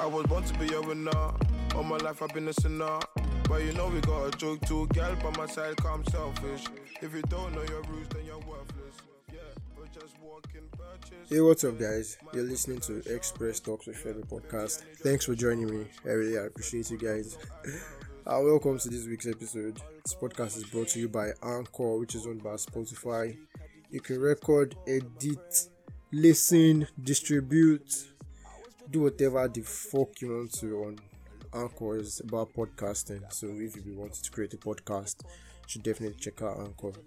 I was born to be a winner. All my life I've been a sinner. But you know we got a joke too. Girl by my side, come selfish. If you don't know your rules, then you're worthless. Hey, what's up, guys? You're listening to Express Talks with Femi podcast. Thanks for joining me. I really appreciate you guys. Uh, welcome to this week's episode. This podcast is brought to you by Anchor, which is owned by Spotify. You can record, edit, listen, distribute, do whatever the fuck you want to on Anchor is about podcasting. So if you want to create a podcast, you should definitely check out Anchor.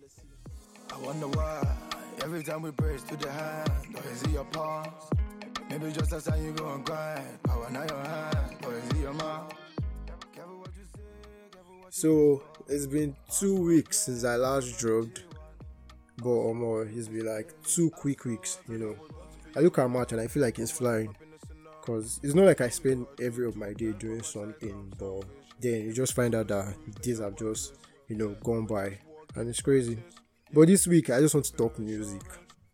I wonder why every time we praise to the hand, or is it your past? Maybe just time you go and grind. Power now your hand, or is it your mouth? What you say, careful what So it's been two weeks since I last dropped, but or more, it's been like two quick weeks. You know, I look at March and I feel like it's flying, cause it's not like I spend every of my day doing something, but then you just find out that days have just you know gone by, and it's crazy. But this week I just want to talk music.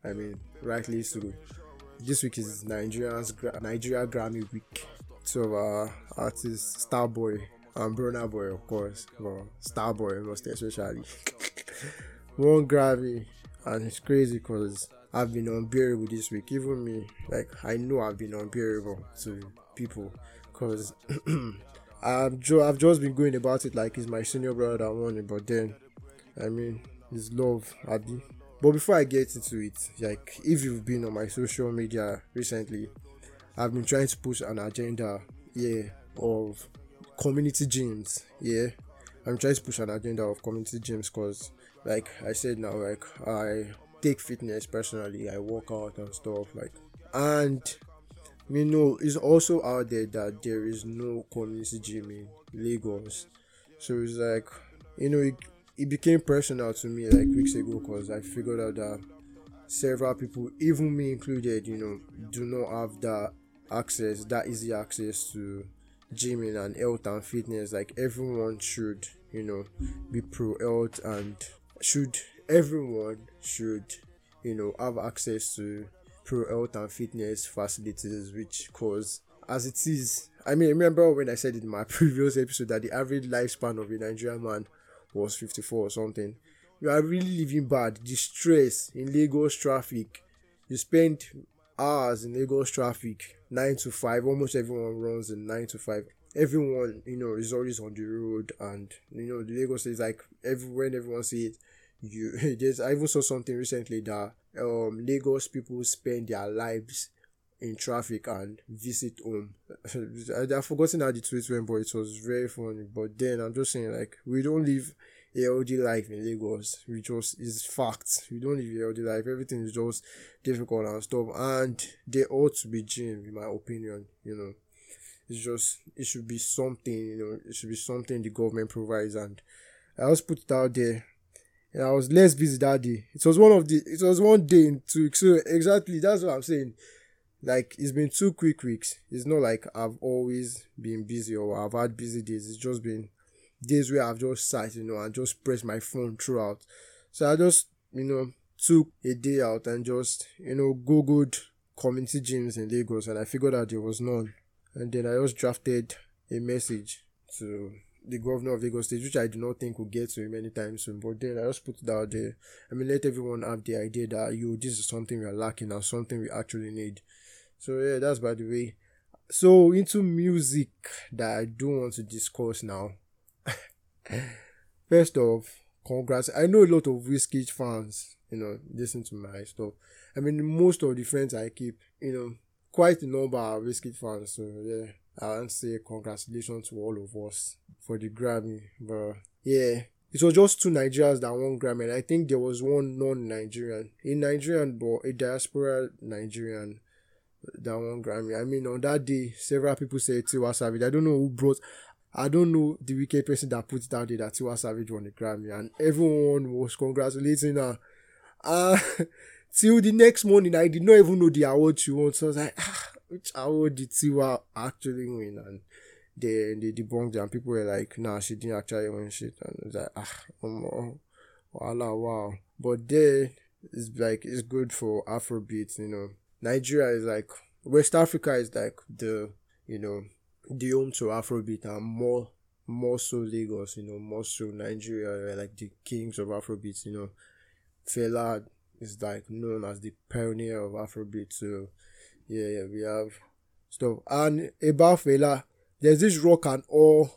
I mean, rightly so. This week is Nigeria's Gra- Nigeria Grammy week. So uh, our artists, Starboy and Burna Boy, of course, but Starboy most especially. One Grammy, and it's crazy because I've been unbearable this week. Even me, like I know I've been unbearable to people because I've I've just been going about it like it's my senior brother that won it, but then I mean, it's love, Abby. But before I get into it, like if you've been on my social media recently, I've been trying to push an agenda, yeah, of community gyms, yeah. I'm trying to push an agenda of community gyms because, like I said now, like I take fitness personally, I work out and stuff, like, and you know, it's also out there that there is no community gym in Lagos, so it's like, you know, it, it became personal to me like weeks ago because I figured out that several people, even me included, you know, do not have that access, that easy access to gymming and health and fitness. Like everyone should, you know, be pro health and should everyone should, you know, have access to pro health and fitness facilities, which cause as it is. I mean, remember when I said in my previous episode that the average lifespan of a Nigerian man was 54 or something. You are really living bad. The stress in Lagos traffic. You spend hours in Lagos traffic, 9 to 5. Almost everyone runs in 9 to 5. Everyone, you know, is always on the road. And, you know, the Lagos is like, every, when everyone see it, you, there's, I even saw something recently that um, Lagos people spend their lives in traffic and visit home. I, I've forgotten how the tweet went, but it was very funny. But then I'm just saying, like, we don't live a healthy life in Lagos. We just is facts. We don't live a healthy life. Everything is just difficult and stuff. And they ought to be gym, in my opinion. You know, it's just it should be something. You know, it should be something the government provides. And I just put it out there. And I was less busy that day. It was one of the. It was one day in two weeks. So exactly, that's what I'm saying like it's been two quick weeks. It's not like I've always been busy or I've had busy days. It's just been days where I've just sat, you know, and just pressed my phone throughout. So I just, you know, took a day out and just, you know, googled community gyms in Lagos and I figured out there was none. And then I just drafted a message to the governor of Lagos State, which I do not think will get to him anytime soon. But then I just put it out there. I mean, let everyone have the idea that you, this is something we are lacking and something we actually need. So yeah, that's by the way. So into music that I do want to discuss now. First off, congrats. I know a lot of Wizkid fans, you know, listen to my stuff. I mean most of the friends I keep, you know, quite a number are Wizkid fans. So yeah, Want say congratulations to all of us for the Grammy. But yeah, it was just two Nigerians that won Grammy, and I think there was one non-Nigerian, a Nigerian but a diaspora Nigerian that won Grammy. I mean, on that day, several people said Tiwa Savage. I don't know who brought. I don't know the wicked person that put it out there that Tiwa Savage won the Grammy, and everyone was congratulating her. Uh, till the next morning, I did not even know the award she won. So I was like, ah, which award did Tiwa actually win? And they they debunked it, and people were like, nah, she didn't actually win shit. And I was like, ah, um, voila, wow. But then it's like it's good for Afrobeat, you know. Nigeria is like West Africa is like the you know, the home to Afrobeat and more more so Lagos, you know, more so Nigeria, like the kings of Afrobeat, you know. Fela is like known as the pioneer of Afrobeat. So yeah, yeah, we have stuff. And about Fela, there's this rock and all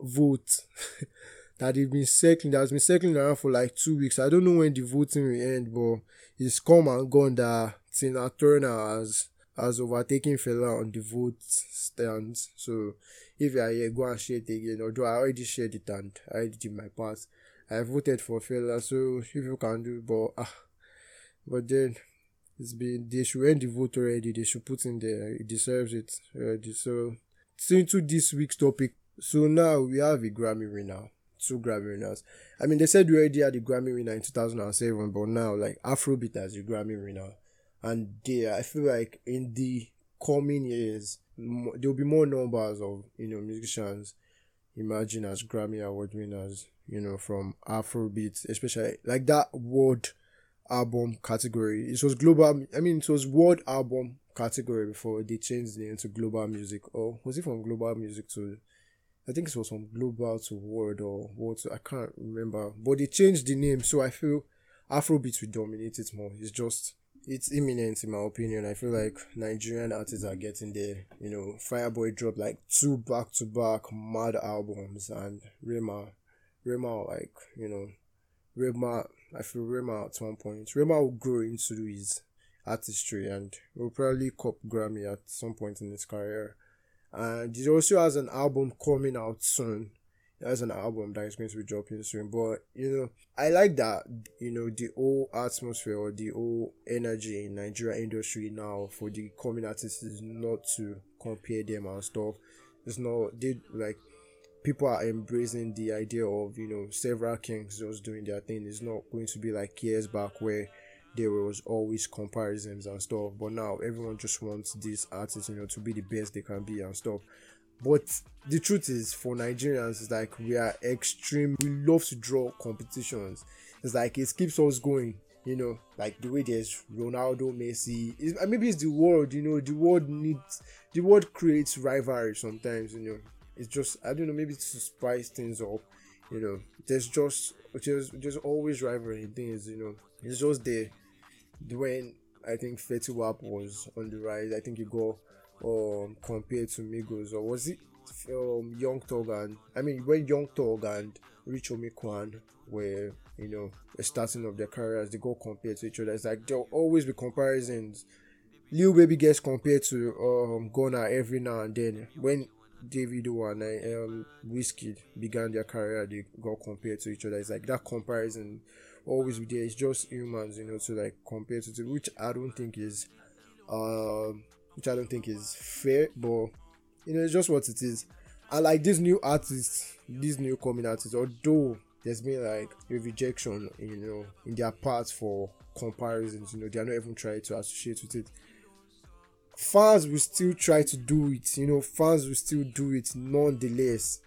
vote that they've been circling that's been circling around for like two weeks. I don't know when the voting will end, but it's come and gone that Tina Turner has has overtaken Fela on the vote stands. So if you are here, go and share it again. Although I already shared it and I did in my past. I voted for Fela, so if you can do, but ah, but then it's been they should end the vote already. They should put in there. It deserves it already. So, into this week's topic. So now we have a Grammy winner, two Grammy winners. I mean, they said we already had a Grammy winner in 2007, but now like Afrobeat has a Grammy winner, and they I feel like in the coming years there will be more numbers of you know musicians imagine as Grammy award winners, you know, from Afrobeat, especially like that world album category. It was global. I mean, it was world album category before they changed it into global music. Or was it from global music to? I think it was from global to world or what? I can't remember. But they changed the name, so I feel Afrobeat will dominate it more. It's just it's imminent in my opinion. I feel like Nigerian artists are getting there. You know, Fireboy dropped like two back to back mad albums and Rema Rema like, you know, Rema I feel Rema at one point. Rema will grow into his artistry and will probably cop Grammy at some point in his career. And he also has an album coming out soon. He has an album that is going to be dropping soon. But you know, I like that, you know, the whole atmosphere or the whole energy in Nigeria industry now for the coming artists is not to compare them and stuff. It's not they like people are embracing the idea of you know several kings just doing their thing. It's not going to be like years back where there was always comparisons and stuff. But now everyone just wants these artists, you know, to be the best they can be and stuff. But the truth is, for Nigerians, it's like we are extreme. We love to draw competitions. It's like it keeps us going. You know, like the way there's Ronaldo, Messi. It's, maybe it's the world. You know, the world needs the world creates rivalry sometimes. You know, it's just I don't know maybe to spice things up. You know, there's just there's there's always rivalry things. You know, it's just there. When I think Fetty Wap was on the rise, I think you go um compared to Migos or was it um Young Thug and I mean when Young Thug and Rich Homie Quan were you know starting of their careers, they go compared to each other. It's like there'll always be comparisons. Lil Baby gets compared to um Gunna every now and then. When Davido and um, Wizkid began their career, they got compared to each other. It's like that comparison always be there. It's just humans, you know, to like compare to, which I don't think is, uh, which I don't think is fair. But you know, it's just what it is. I like these new artists, these new coming artists. Although there's been like a rejection, you know, in their parts for comparisons. You know, they are not even trying to associate with it fans will still try to do it. You know, fans will still do it nonetheless.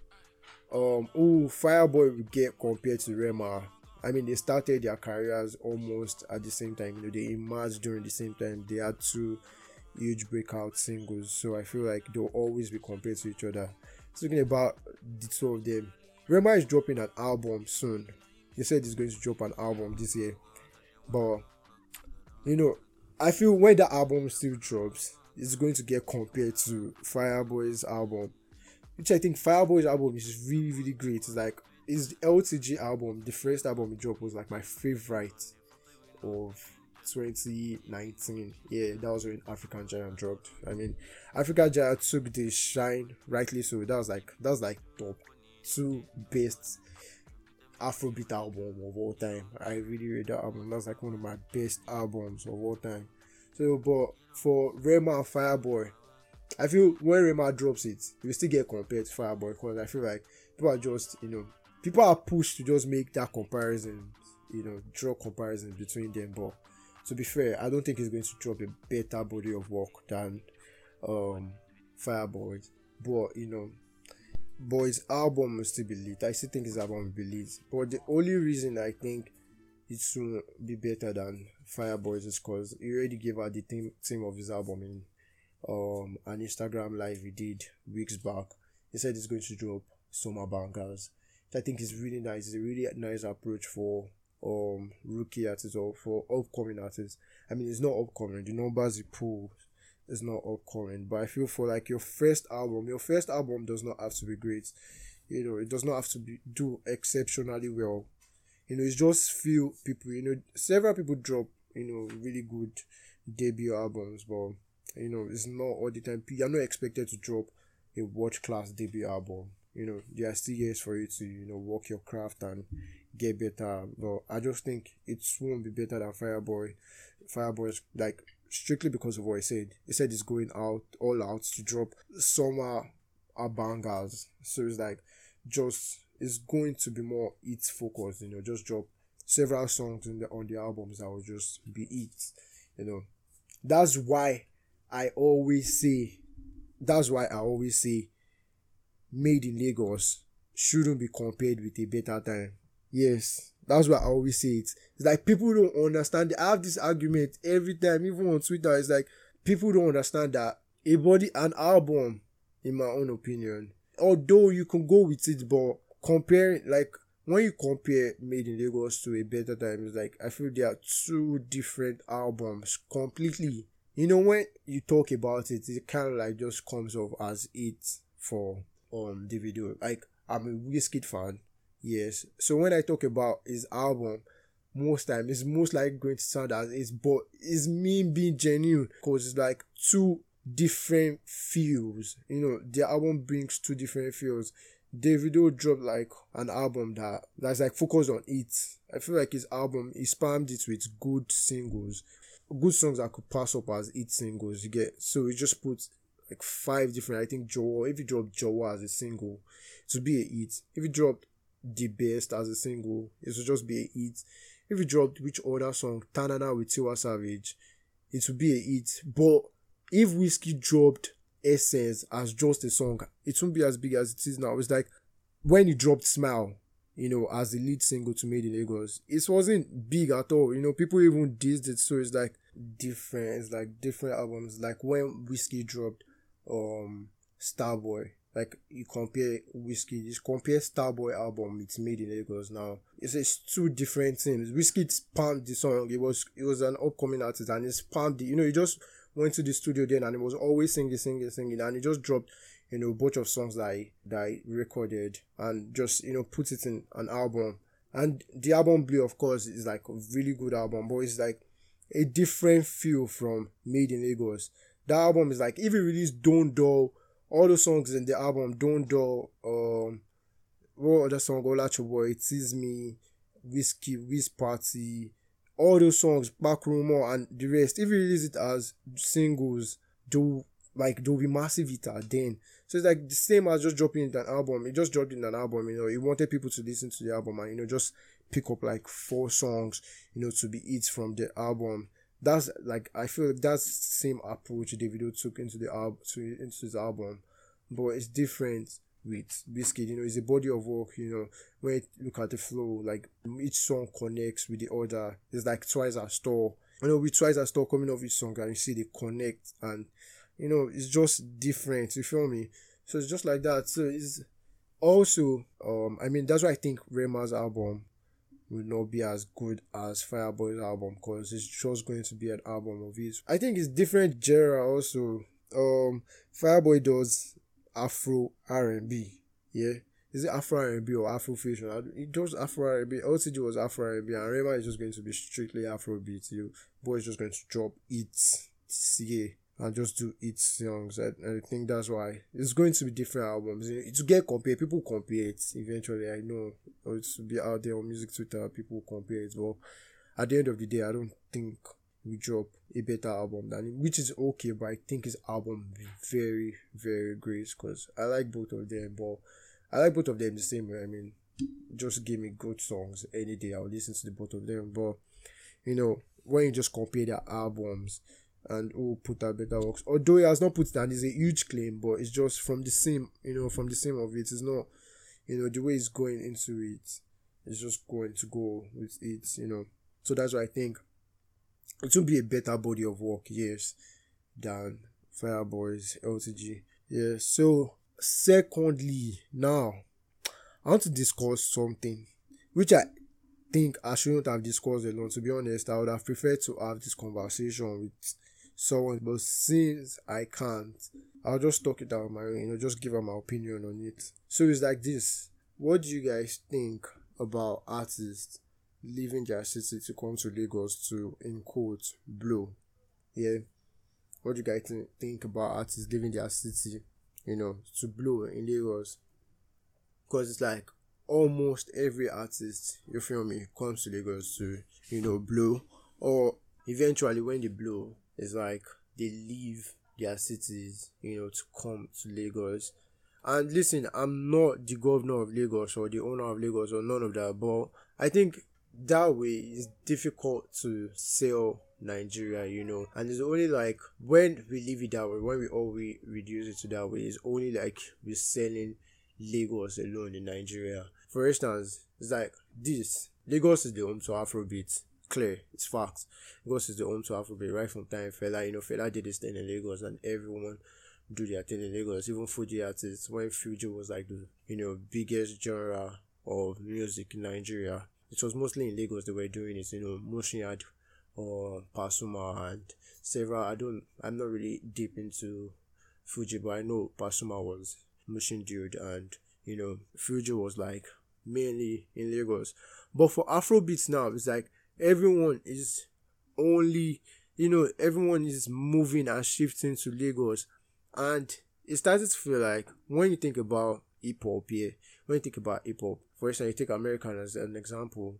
Um, oh, Fireboy will get compared to Rema. I mean, they started their careers almost at the same time. You know, they emerged during the same time. They had two huge breakout singles, so I feel like they'll always be compared to each other. Speaking about the two of them, Rema is dropping an album soon. He said he's going to drop an album this year, but you know, I feel when the album still drops, is going to get compared to Fireboy's album, which I think Fireboy's album is really really great. It's like his LTG album, the first album he dropped was like my favorite of 2019. Yeah, that was when African Giant dropped. I mean, African Giant took the shine, rightly so. That was like that was like top two best Afrobeat album of all time. I really read that album. That's like one of my best albums of all time. So, but for Rema and Fireboy, I feel when Rema drops it, you still get compared to Fireboy because I feel like people are just, you know, people are pushed to just make that comparison, you know, draw comparisons between them. But to be fair, I don't think he's going to drop a better body of work than um Fireboy. But you know, his album still be lit. I still think his album will be lit. But the only reason I think it should be better than Fireboys because he already gave out the theme, theme of his album in um an Instagram live he did weeks back. He said he's going to drop summer bangers. I think is really nice. It's a really nice approach for um rookie artists or for upcoming artists. I mean it's not upcoming, the numbers he pull is not upcoming. But I feel for like your first album, your first album does not have to be great. You know, it does not have to be do exceptionally well. You know, it's just few people, you know, several people drop, you know, really good debut albums, but you know, it's not all the time. You're not expected to drop a watch class debut album. You know, there are still years for you to, you know, work your craft and get better. But I just think it won't be better than Fireboy. Fireboy's like strictly because of what he said. He said he's going out all out to drop summer bangers. So it's like just it's going to be more it focused, you know, just drop several songs in the on the albums that will just be it. You know. That's why I always say that's why I always say made in Lagos shouldn't be compared with a better time. Yes, that's why I always say it. It's like people don't understand. I have this argument every time, even on Twitter. It's like people don't understand that a body, an album, in my own opinion, although you can go with it, but comparing, like, when you compare Made in Lagos to a better time, like I feel they are two different albums completely. You know, when you talk about it, it kind of like just comes off as it for um Davido. Like I'm a Wizkid fan, Yes. So when I talk about his album, most time it's most likely going to sound as it's but it's me being genuine because it's like two different feels. You know, the album brings two different feels. Davido dropped like an album that that's like focused on it. I feel like his album he spammed it with good singles, good songs that could pass up as it singles. You get so he just put like five different. I think Joe. If he dropped Joe as a single, it would be a hit. If he dropped the best as a single. It would just be a hit. If you dropped which other song, Tanana with Tiwa Savage, it would be a hit. But if Wizkid dropped Essence as just a song, it won't be as big as it is now. It's like when he dropped Smile, you know, as the lead single to Made in Lagos, it wasn't big at all. You know, people even dissed it, so it's like different. It's like different albums. Like when Wizkid dropped um Starboy, like you compare Wizkid, you compare Starboy album, it's made in Lagos now. It's, it's two different things. Wizkid spammed the song. It was it was an upcoming artist and he spammed it. You know, he just went to the studio then and he was always singing, singing, singing, and he just dropped you know a bunch of songs that I that I recorded and just you know put it in an album. And the album Blue, of course, is like a really good album, but it's like a different feel from Made in Lagos. The album is like if you release Don't Dull all the songs in the album Don't Do, um, what other song? Boy, It Is Me, Whiskey, Wiz Party, all those songs, Pakurumo, and the rest. If you release it as singles, do like they'll be massive hitter then. So it's like the same as just dropping in an album. It just dropped in an album, you know. He wanted people to listen to the album and you know just pick up like four songs, you know, to be hits from the album that's like I feel like that's same approach Davido took into the album to into his album, but it's different with Biscuit, You know, it's a body of work. You know, when you look at the flow, like each song connects with the other. It's like twice as store. You know, with twice as store coming off each song, and you see they connect, and you know, it's just different. You feel me? So it's just like that. So it's also, um, I mean, that's why I think Rema's album will not be as good as Fireboy's album because it's just going to be an album of his. I think it's different genre also. Um, Fireboy does Afro R and B. Yeah, is it Afro R and B or Afro fusion? It does Afro R and B. OTG was Afro R and Rema is just going to be strictly Afro beat. You boy is just going to drop it. Yeah and just do its songs. I, I think that's why it's going to be different albums. To get compared, people compare it eventually. I know it's to be out there on music Twitter, people compare it. But at the end of the day, I don't think we drop a better album than him, which is okay. But I think his album very, very great because I like both of them. But I like both of them the same way. I mean, just give me good songs any day. I'll listen to the both of them. But you know, when you just compare their albums and who put out better works. Although he has not put down is a huge claim, but it's just from the same, you know, from the same of it. It's not, you know, the way he's going into it. It's just going to go with it, you know. So that's why I think it will be a better body of work, yes, than Fireboys, LTG. Yeah, so secondly, now I want to discuss something which I think I shouldn't have discussed alone. To be honest, I would have preferred to have this conversation with someone, but since I can't, I'll just talk it out my you know, just give my opinion on it. So it's like this. What do you guys think about artists leaving their city to come to Lagos to, in quote, blow? Yeah. What do you guys th- think about artists leaving their city, you know, to blow in Lagos? Because it's like almost every artist, you feel me, comes to Lagos to, you know, blow. Or eventually when they blow, it's like they leave their cities, you know, to come to Lagos. And listen, I'm not the governor of Lagos or the owner of Lagos or none of that, but I think that way is difficult to sell Nigeria, you know, and it's only like when we leave it that way, when we all reduce it to that way, it's only like we're selling Lagos alone in Nigeria. For instance, it's like this Lagos is the home to Afrobeat. Clear, it's facts. Lagos is the home to Afrobeat right from time Fela. You know, Fela did this thing in Lagos, and everyone do their thing in Lagos. Even Fuji artists, when Fuji was like the you know biggest genre of music in Nigeria, it was mostly in Lagos they were doing it. You know, Mushin had or Pasuma and several. I don't. I'm not really deep into Fuji, but I know Pasuma was Mushin dude, and you know Fuji was like mainly in Lagos. But for Afrobeats now, it's like everyone is only you know everyone is moving and shifting to Lagos and it started to feel like when you think about hip hop here, when you think about hip hop, for instance, you take American as an example,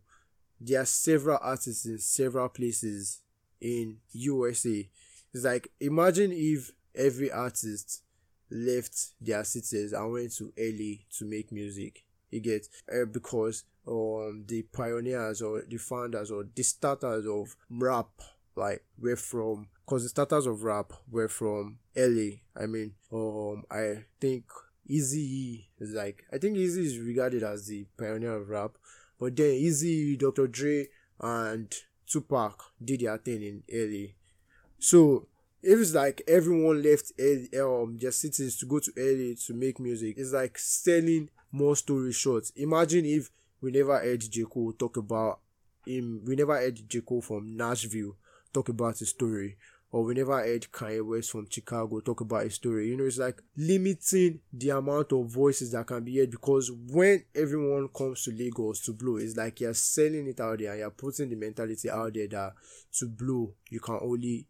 there are several artists in several places in USA. It's like imagine if every artist left their cities and went to LA to make music. You get uh, because um the pioneers or the founders or the starters of rap like were from because the starters of rap were from LA. I mean, um, I think Eazy is like I think Eazy is regarded as the pioneer of rap, but then Eazy, Dr. Dre, and Tupac did their thing in LA. So if it's like everyone left LA, um their cities to go to LA to make music, it's like selling more story short. Imagine if we never heard J. Cole talk about him, we never heard J. Cole from Nashville talk about his story or we never heard Kanye West from Chicago talk about his story. You know, it's like limiting the amount of voices that can be heard because when everyone comes to Lagos to blow, it's like you're selling it out there and you're putting the mentality out there that to blow, you can only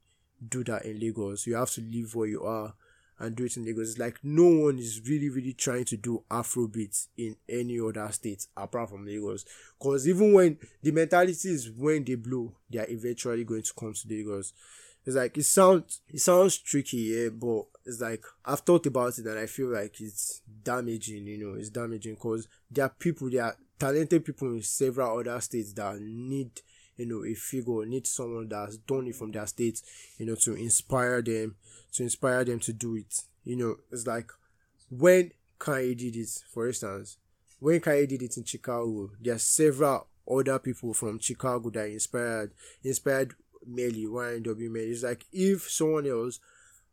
do that in Lagos. You have to live where you are and do it in Lagos. It's like no one is really, really trying to do Afrobeat in any other state apart from Lagos. Because even when the mentality is when they blow, they are eventually going to come to Lagos. It's like it sounds it sounds tricky, yeah, but it's like I've thought about it and I feel like it's damaging, you know, it's damaging because there are people, there are talented people in several other states that need, you know, a figure, need someone that's done it from their state, you know, to inspire them, to inspire them to do it. You know, it's like when Kanye did it, for instance, when Kanye did it in Chicago, there are several other people from Chicago that inspired inspired Melly, YNW Melly. It's like if someone else,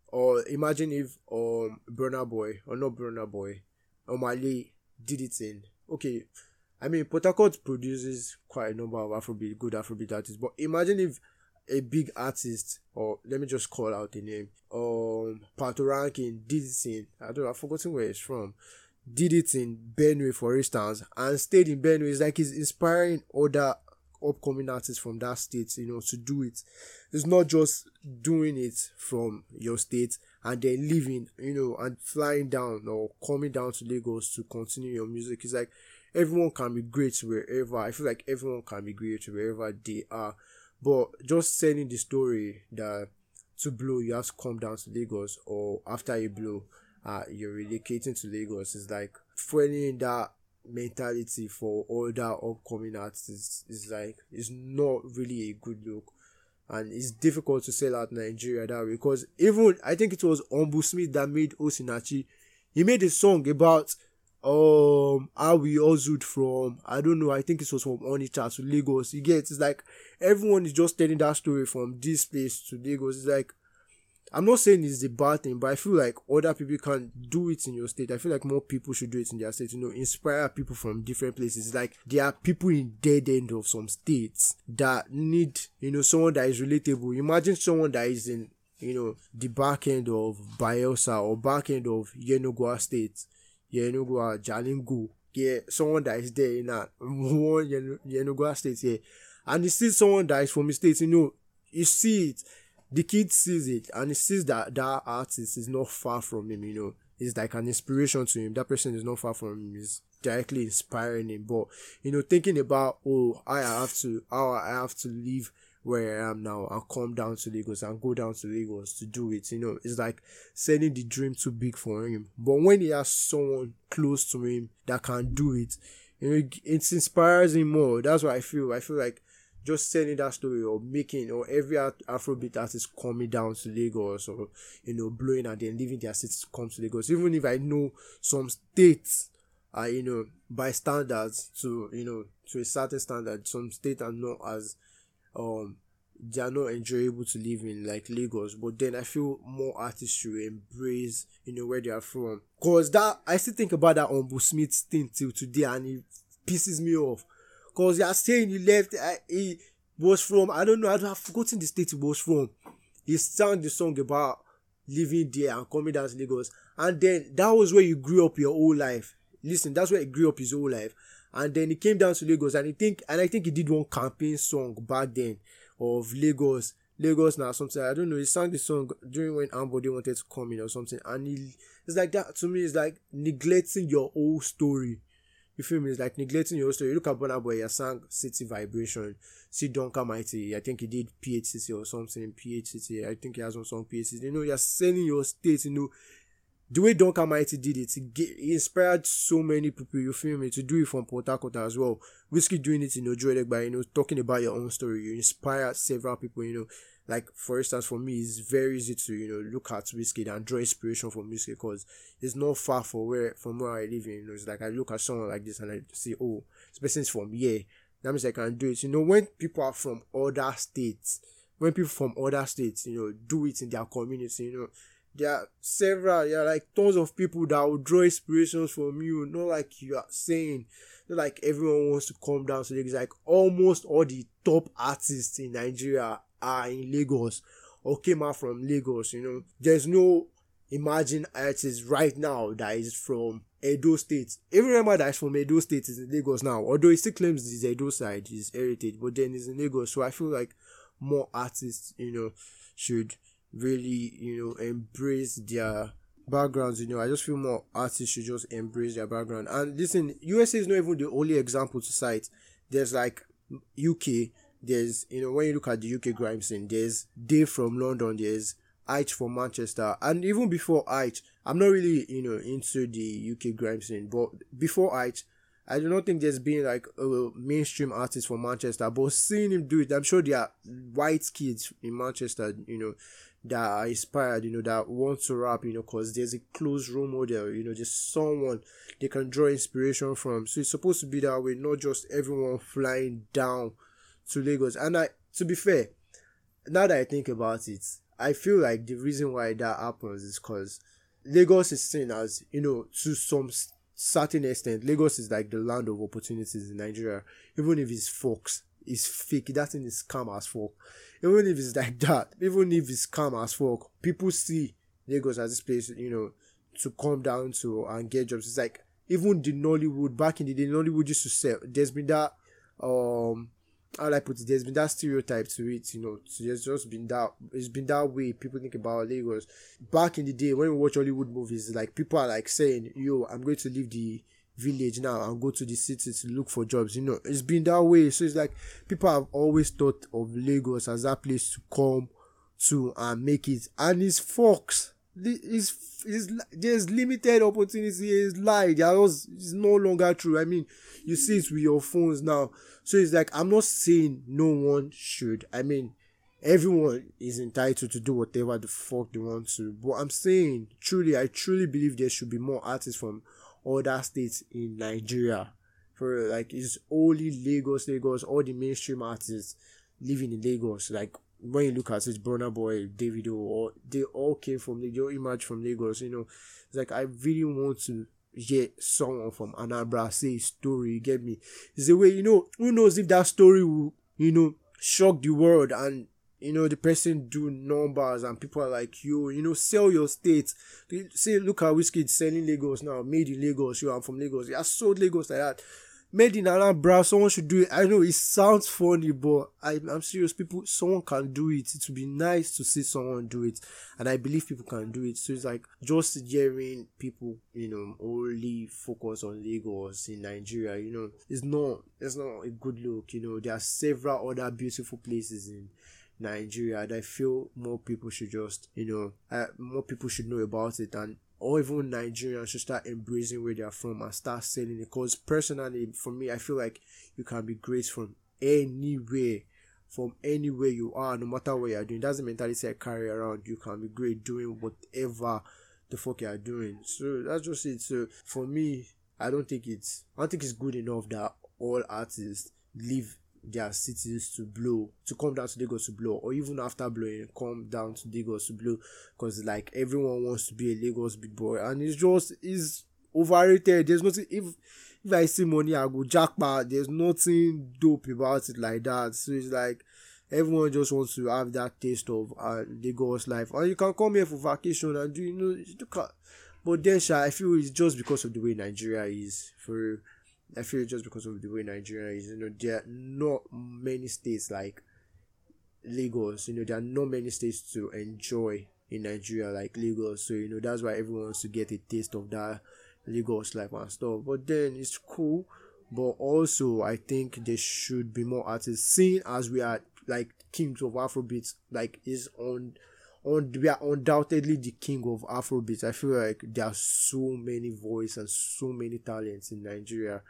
or imagine if um Burna Boy or not Burna Boy, Omah Lay did it in okay. I mean, Port Harcourt produces quite a number of Afrobeat, good Afrobeat artists, but imagine if a big artist, or let me just call out the name, um, Patoranking did it in, I don't know, I've forgotten where it's from, did it in Benue, for instance, and stayed in Benue. It's like he's inspiring other upcoming artists from that state, you know, to do it. It's not just doing it from your state and then leaving, you know, and flying down or coming down to Lagos to continue your music. It's like everyone can be great wherever. I feel like everyone can be great wherever they are. But just selling the story that to blow you have to come down to Lagos or after you blow uh you're relocating to Lagos is like fueling that mentality for older upcoming artists is like it's not really a good look. And it's difficult to sell out Nigeria that way because even I think it was Humble Smith that made Osinachi he made a song about um how we hustled from I don't know I think it was from Onitsha to Lagos. You get it's like everyone is just telling that story from this place to Lagos. It's like I'm not saying it's a bad thing, but I feel like other people can do it in your state. I feel like more people should do it in their state, you know, inspire people from different places. Like there are people in dead end of some states that need, you know, someone that is relatable. Imagine someone that is in, you know, the back end of Bayelsa or back end of Yenagoa State, Yenagoa, uh, Jalingo. Yeah, someone that is there in that uh, one Yenagoa State, yeah. And you see someone that is from the state, you know, you see it the kid sees it and he sees that that artist is not far from him, you know. It's like an inspiration to him. That person is not far from him. Is directly inspiring him. But you know, thinking about oh, I have to how I have to leave where I am now and come down to Lagos and go down to Lagos to do it. You know, it's like setting the dream too big for him. But when he has someone close to him that can do it, you know, it inspires him more. That's what I feel. I feel like just telling that story or making or every Afrobeat artist coming down to Lagos or you know blowing and then leaving their cities to come to Lagos. Even if I know some states are you know by standards to you know to a certain standard, some states are not as um they are not enjoyable to live in like Lagos. But then I feel more artists should embrace you know where they are from. Cause that I still think about that on Smith thing till today and it pisses me off Cause you are saying he left, uh, he was from, I don't know, I've forgotten the state he was from. He sang the song about living there and coming down to Lagos. And then that was where you grew up your whole life. Listen, that's where he grew up his whole life. And then he came down to Lagos and he think and I think he did one campaign song back then of Lagos. Lagos now something I don't know. He sang the song during when Ambode wanted to come in or something, and he it's like that to me. It's like neglecting your whole story. You feel me? It's like neglecting your story. You look at Burna Boy, he sang City Vibration. See Duncan Mighty, I think he did PHCC or something. PHCC, I think he has one song PHCC. You know, you're selling your state, you know. The way Duncan Mighty did it, he, inspired so many people, you feel me, to do it from Port Harcourt as well. Wizkid doing it, in Joe by, you know, talking about your own story. You inspire several people, you know like for instance for me it's very easy to you know look at Wizkid and draw inspiration from Wizkid because it's not far from where from where I live you know it's like I look at someone like this and I see oh this person's from here that means I can do it you know when people are from other states when people from other states you know do it in their community you know there are several there are like tons of people that will draw inspirations from you not like you are saying not like everyone wants to come down so it's like almost all the top artists in Nigeria are in Lagos or came out from Lagos, you know. There's no imagine artist right now that is from Edo State. Even remember that is from Edo State is in Lagos now. Although he still claims his Edo side, his heritage, but then he's in Lagos. So I feel like more artists, you know, should really, you know, embrace their backgrounds, you know. I just feel more artists should just embrace their background. And listen, USA is not even the only example to cite. There's like UK, there's you know when you look at the UK grime scene, there's Dave from London, there's Aitch from Manchester, and even before Aitch, I'm not really you know into the UK grime scene, but before Aitch, I do not think there's been like a mainstream artist from Manchester, but seeing him do it, I'm sure there are white kids in Manchester, you know, that are inspired, you know, that want to rap, you know, because there's a close role model, you know, just someone they can draw inspiration from. So it's supposed to be that way, not just everyone flying down to Lagos. And I, to be fair, now that I think about it, I feel like the reason why that happens is because Lagos is seen as, you know, to some certain extent, Lagos is like the land of opportunities in Nigeria. Even if it's folks, it's fake. That thing is calm as fuck. Even if it's like that, even if it's calm as fuck, people see Lagos as this place, you know, to come down to and get jobs. It's like even the Nollywood back in the day, Nollywood used to sell. There's been that um how I put it, there's been that stereotype to it, you know, so there's just been that, it's been that way. People think about Lagos. Back in the day, when we watch Nollywood movies, like people are like saying, yo, I'm going to leave the village now and go to the city to look for jobs, you know, it's been that way. So it's like people have always thought of Lagos as that place to come to and make it, and it's Fox is is there's limited opportunity is lie was it's no longer true. I mean you see it with your phones now. So it's like i'm not saying no one should. I mean everyone is entitled to do whatever the fuck they want to. But i'm saying truly i truly believe there should be more artists from other states in nigeria. For like it's only lagos lagos all the mainstream artists living in lagos like when you look at it, Burna Boy, Davido, or they all came from they all emerged from Lagos. You know, it's like I really want to hear someone from Anambra say story. You get me? It's the way you know. Who knows if that story will you know shock the world and you know the person do numbers and people are like you you know sell your state say look at Wizkid selling lagos now made in lagos you i'm from lagos yeah sold lagos like that made in Anambra, someone should do it. I know it sounds funny, but I, I'm serious. People, someone can do it. It would be nice to see someone do it, and I believe people can do it. So it's like just hearing people, you know, only focus on Lagos in Nigeria. You know, it's not, it's not a good look. You know, there are several other beautiful places in Nigeria and I feel more people should just, you know, uh, more people should know about it and or even Nigerians should start embracing where they're from and start selling it. Because personally, for me, I feel like you can be great from anywhere, from anywhere you are, no matter what you're doing. That's the mentality I carry around. You can be great doing whatever the fuck you're doing. So that's just it. So for me, I don't think it's I don't think it's good enough that all artists live their cities to blow to come down to Lagos to blow or even after blowing come down to Lagos to blow because like everyone wants to be a Lagos big boy and it's just is overrated. There's nothing if if I see money I go jackpot there's nothing dope about it like that. So it's like everyone just wants to have that taste of uh, Lagos life. And you can come here for vacation and do you know look at but then I feel it's just because of the way Nigeria is for I feel just because of the way Nigeria is, you know, there are not many states like Lagos, you know, there are not many states to enjoy in Nigeria like Lagos. So, you know, that's why everyone wants to get a taste of that Lagos life and stuff. But then it's cool. But also I think there should be more artists seeing as we are like kings of Afrobeats, like is on on we are undoubtedly the king of Afrobeat. I feel like there are so many voices and so many talents in Nigeria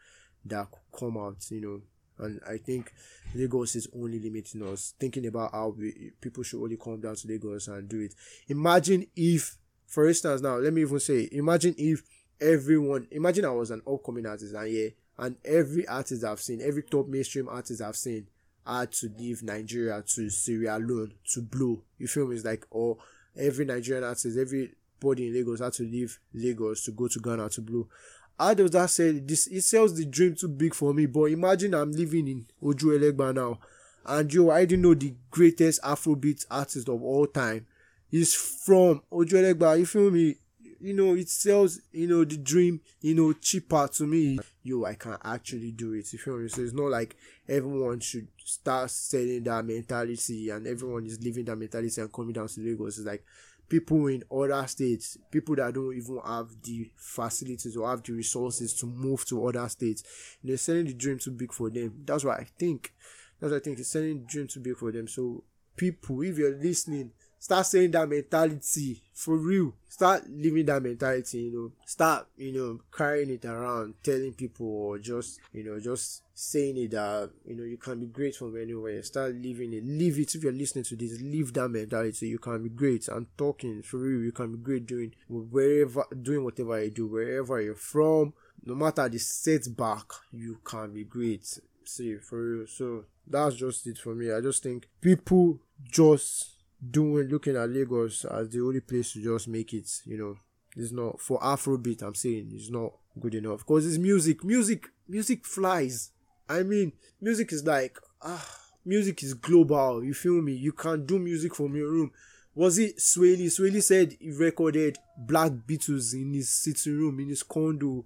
that come out, you know. And I think Lagos is only limiting us. Thinking about how we, people should only come down to Lagos and do it. Imagine if, for instance, now let me even say, imagine if everyone, imagine I was an upcoming artist and yeah, and every artist I've seen, every top mainstream artist I've seen, had to leave Nigeria to Sierra Leone to blow. You feel me? It's like, or every Nigerian artist, everybody in Lagos had to leave Lagos to go to Ghana to blow. How does that say this? It sells the dream too big for me. But imagine I'm living in Oju Elegba now, and yo, I didn't know the greatest Afrobeat artist of all time is from Oju Elegba. You feel me? You know, it sells, you know, the dream, you know, cheaper to me. Yo, I can actually do it. You feel me? So it's not like everyone should start selling that mentality and everyone is living that mentality and coming down to Lagos. It's like people in other states, people that don't even have the facilities or have the resources to move to other states. They're selling the dream too big for them. That's what I think. That's what I think. It's selling the dream too big for them. So people, if you're listening, start saying that mentality for real. Start living that mentality you know. Start you know carrying it around telling people or just you know just saying it that you know you can be great from anywhere. Start living it. Live it. If you're listening to this live that mentality. You can be great. I'm talking for real. You can be great doing wherever doing whatever you do wherever you're from. No matter the setback you can be great. See for real. So that's just it for me. I just think people just doing looking at Lagos as the only place to just make it, you know, it's not for Afrobeat. I'm saying it's not good enough because it's music. Music, music flies. I mean, music is like ah, music is global. You feel me? You can't do music from your room. Was it Swae Lee? Swaley said he recorded Black Beatles in his sitting room in his condo.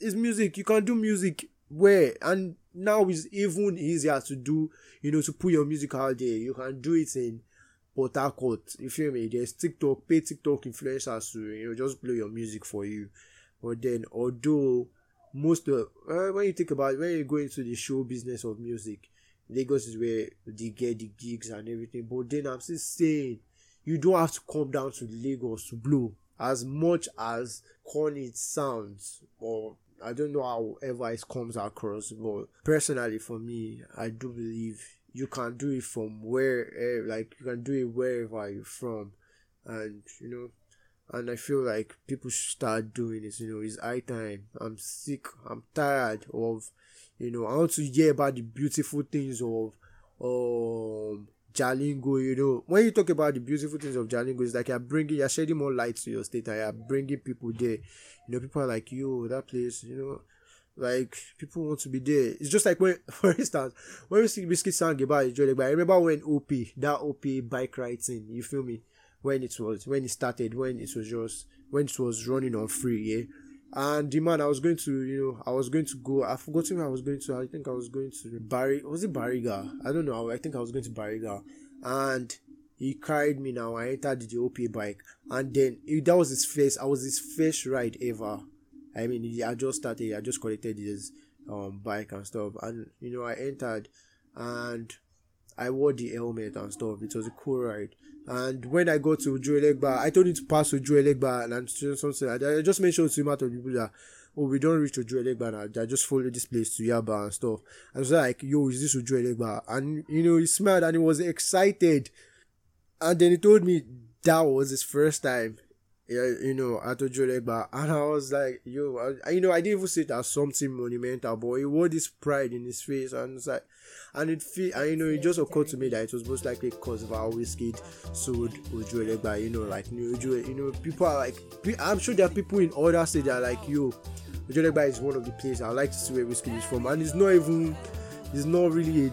It's music. You can do music where and now it's even easier to do. You know, to put your music out there. You can do it in Port Harcourt. You feel me? There's TikTok, pay TikTok influencers to you know just play your music for you. But then, although most of uh, when you think about it, when you go into the show business of music, Lagos is where they get the gigs and everything. But then I'm still saying you don't have to come down to Lagos to blow as much as corny it sounds or I don't know however it comes across, but personally for me, I do believe you can do it from where eh, like you can do it wherever you're from. And you know and i feel like people should start doing this you know it's high time. I'm sick i'm tired of you know i want to hear about the beautiful things of um Jalingo, you know, when you talk about the beautiful things of Jalingo, it's like you're bringing, you're shedding more light to your state and you're bringing people there. You know, people are like, yo, that place, you know, like people want to be there. It's just like when, for instance, when we see Wizkid sang about Joe I remember when OP, that OP bike ride thing, you feel me? When it was, when it started, when it was just, when it was running on free, yeah and the man, I was going to, you know, I was going to go. I forgot where I was going to. I think I was going to Barry. Was it Bariga? I don't know. I think I was going to Bariga, and he carried me. Now I entered the OP bike, and then that was his first. I was his first ride ever. I mean, I just started. I just collected this um bike and stuff, and you know, I entered, and I wore the helmet and stuff. It was a cool ride. And when I got to Joe Legba, I told him to pass to Legba and something. I just mentioned to him out of people that, oh, we don't reach to Joe Legba now. I just follow this place to Yaba and stuff. I was like, yo, is this Joe Legba? And, you know, he smiled and he was excited. And then he told me that was his first time yeah, you know, at Ojuelegba, and I was like, yo, I, you know, I didn't even see as something monumental, but he wore this pride in his face, and it's like, and it feel, and you know, it just occurred to me that it was most likely because of how Wizkid sold Ojuelegba, you know, like New Ojo, you know, people are like, I'm sure there are people in other states that are like, yo, Ojuelegba is one of the places I like to see where Wizkid is from, and it's not even, it's not really a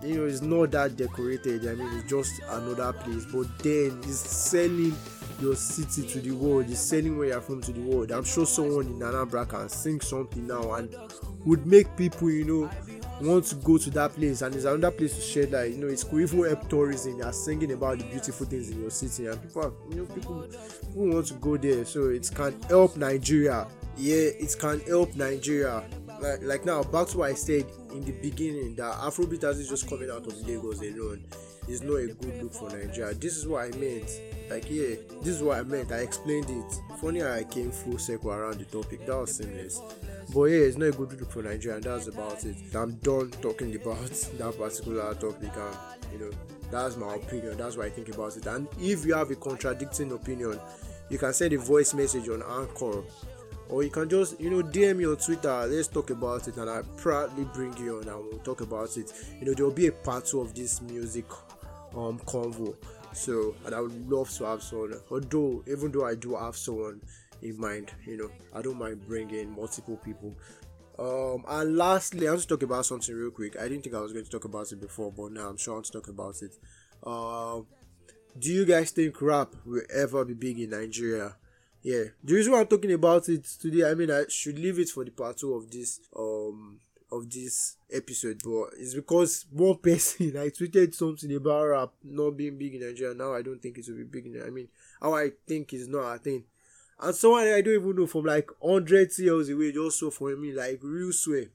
you know, it's not that decorated. I mean, it's just another place, but then it's selling your city to the world, the selling where you're from to the world. I'm sure someone in Anambra can sing something now and would make people, you know, want to go to that place. And it's another place to share that, you know, it's cool. Even help tourism. You're singing about the beautiful things in your city, and people, are, you know, people, people want to go there. So it can help Nigeria. Yeah, it can help Nigeria. Like, like now, back to what I said in the beginning that Afrobeat is just coming out of Lagos alone is not a good look for Nigeria. This is what I meant. Like, yeah, this is what I meant. I explained it. Funny how I came full circle around the topic. That was seamless. But yeah, it's not a good look for Nigeria, and that's about it. I'm done talking about that particular topic, and you know, that's my opinion. That's what I think about it. And if you have a contradicting opinion, you can send a voice message on Anchor or you can just you know DM me on Twitter. Let's talk about it, and I proudly bring you on and we'll talk about it. You know, there will be a part two of this music um convo. So, and I would love to have someone. Although, even though I do have someone in mind, you know, I don't mind bringing multiple people. Um, and lastly, I want to talk about something real quick. I didn't think I was going to talk about it before, but now I'm sure I want to talk about it. Um, do you guys think rap will ever be big in Nigeria? Yeah, the reason why I'm talking about it today, I mean, I should leave it for the part two of this um of this episode, but it's because one person I tweeted something about rap not being big in Nigeria. Now I don't think it will be big in. I mean, how I think is not a thing, and someone I don't even know from like hundreds years away just so for me like real swear.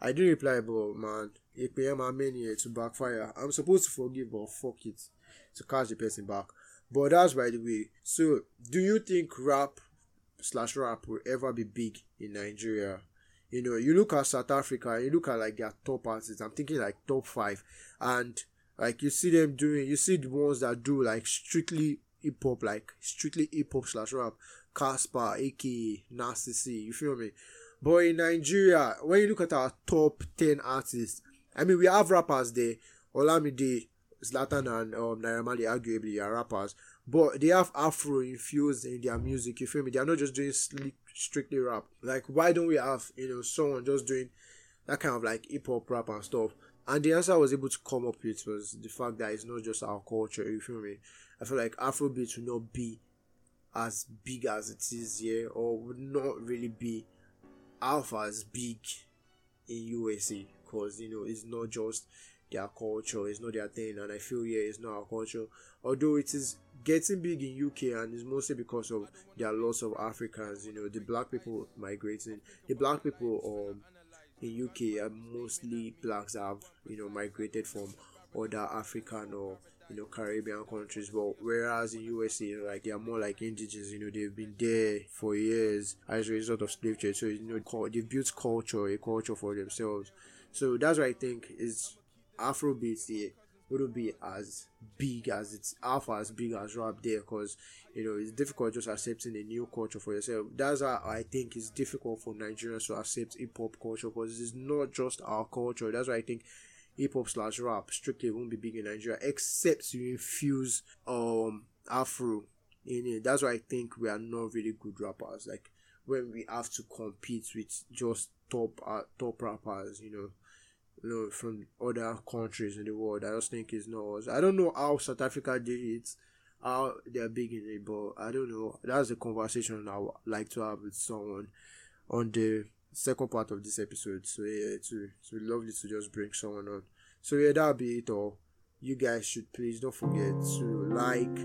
I didn't reply, but man, pay my many to backfire. I'm supposed to forgive, but fuck it, to catch the person back. But that's by the way. So, do you think rap slash rap will ever be big in Nigeria? You know, you look at South Africa, you look at like their top artists. I'm thinking like top five, and like you see them doing, you see the ones that do like strictly hip hop, like strictly hip hop slash rap. Cassper, AKA Nasty C, you feel me? But in Nigeria, when you look at our top 10 artists, I mean, we have rappers there. Olamide, Zlatan, and um, Naira arguably are rappers. But they have Afro infused in their music, you feel me? They are not just doing slick strictly rap. Like, why don't we have, you know, someone just doing that kind of like hip hop rap and stuff? And the answer I was able to come up with was the fact that it's not just our culture, you feel me? I feel like Afrobeat will not be as big as it is here, or would not really be half as big in USA, because you know, it's not just their culture, it's not their thing, and I feel yeah, it's not our culture. Although it is getting big in UK and it's mostly because of there are lots of Africans, you know, the black people migrating. The black people um in UK are mostly blacks that have, you know, migrated from other African or you know Caribbean countries. But whereas in USA, like they are more like indigenous, you know, they've been there for years as a result of slave trade. So you know, they've built culture, a culture for themselves. So that's what I think is Afrobeats. Wouldn't be as big as it's half as big as rap there because you know it's difficult just accepting a new culture for yourself. That's why I think it's difficult for Nigerians to accept hip hop culture because it's not just our culture. That's why I think hip hop slash rap strictly won't be big in Nigeria except you infuse um Afro in it. That's why I think we are not really good rappers. Like when we have to compete with just top uh, top rappers, you know, you know, from other countries in the world. I just think it's not us. I don't know how South Africa did it, how they're big in it, but I don't know. That's a conversation I would like to have with someone on the second part of this episode. So yeah, it's, it's lovely to just bring someone on. So yeah, that'll be it all. You guys should please don't forget to like,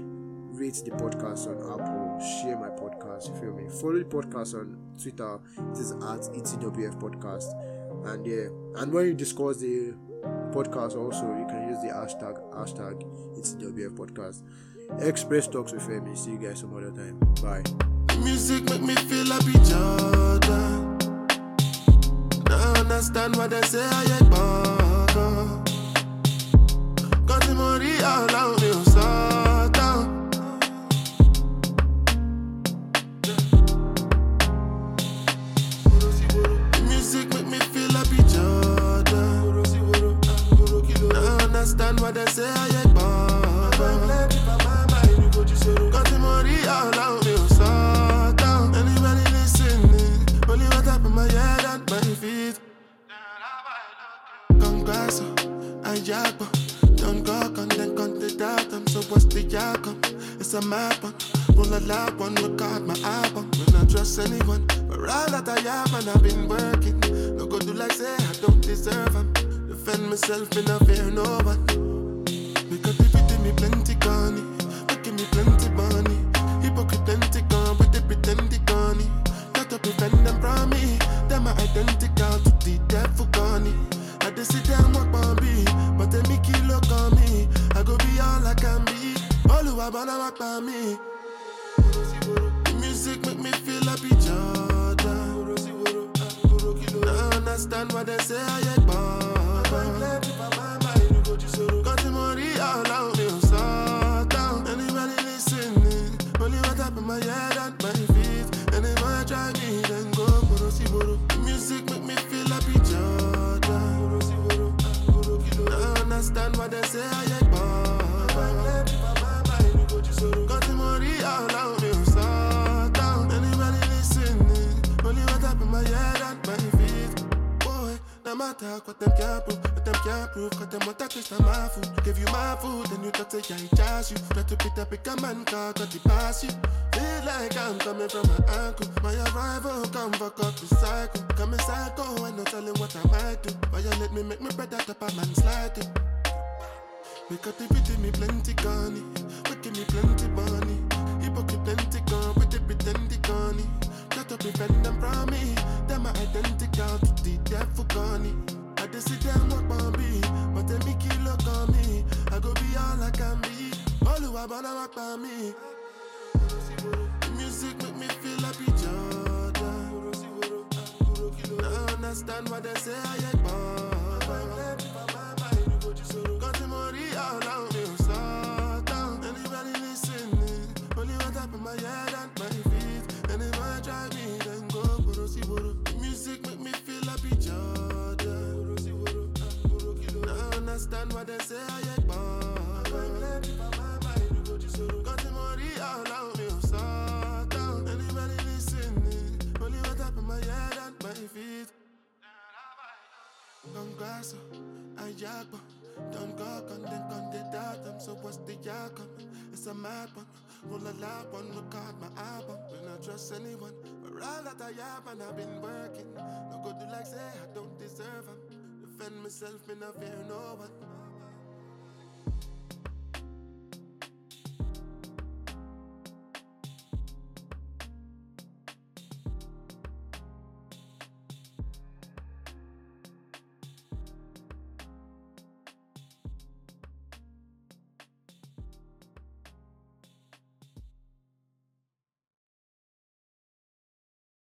rate the podcast on Apple, share my podcast, if you feel me? Follow the podcast on Twitter, it is at ETWF Podcast. And yeah, and when you discuss the podcast also, you can use the hashtag hashtag ETWF Podcast. Express talks with me. See you guys some other time. Bye. Music make me feel like Jordan. Understand what they say I ain't. It's a map on. Roll a loud one, record my album. Uh. Will not trust anyone. But all that I have and I've been working. No go do like say I don't deserve them. Defend myself, me not fear no one. Because if it give me plenty money, making me plenty money. Hypocrite plenty gone with the pretend gone. Got to prevent them from me. Them are identical I by me. Music make me feel be Jordan. Now understand what they say I ain't born. Got the money all out me on satan. Anybody listening? Only what up in my head and my feet. If I try me, then go music make me feel be Jordan. Now understand what they say I ain't Ah, Only what up in my head and my feet. Boy, no matter what them can't prove, what them can't prove, cause them want to taste of my food. Give you my food, then you talk say I charge you. Try to beat up a man car, got it pass you. Feel like I'm coming from my ankle. My arrival come fuck up the cycle. Coming psycho, I no telling what I might do. Violate me, make me out up a man's like it. Make a TV me plenty gunny, making me plenty money. Hypocrite plenty gone with the pretend gunny. Try to prevent them from me. Them are identical to the devil gunny. I just sit down walk on me, but they make you look on me. I go be all I can be. All who I wanna walk by me. The music make me feel be Jordan. I understand what they say I understand what they say I ain't born. Got the money all out me on satan. Anybody listening? Only what up my head and my feet. Congasso, Ayakbo, Don't go con then con the datum, so what's the outcome? It's a mad one, roll a loud one, record my album. Will not trust anyone, but all that I have and I've been working. No go do like say I don't deserve them. Defend myself, me not fear no one.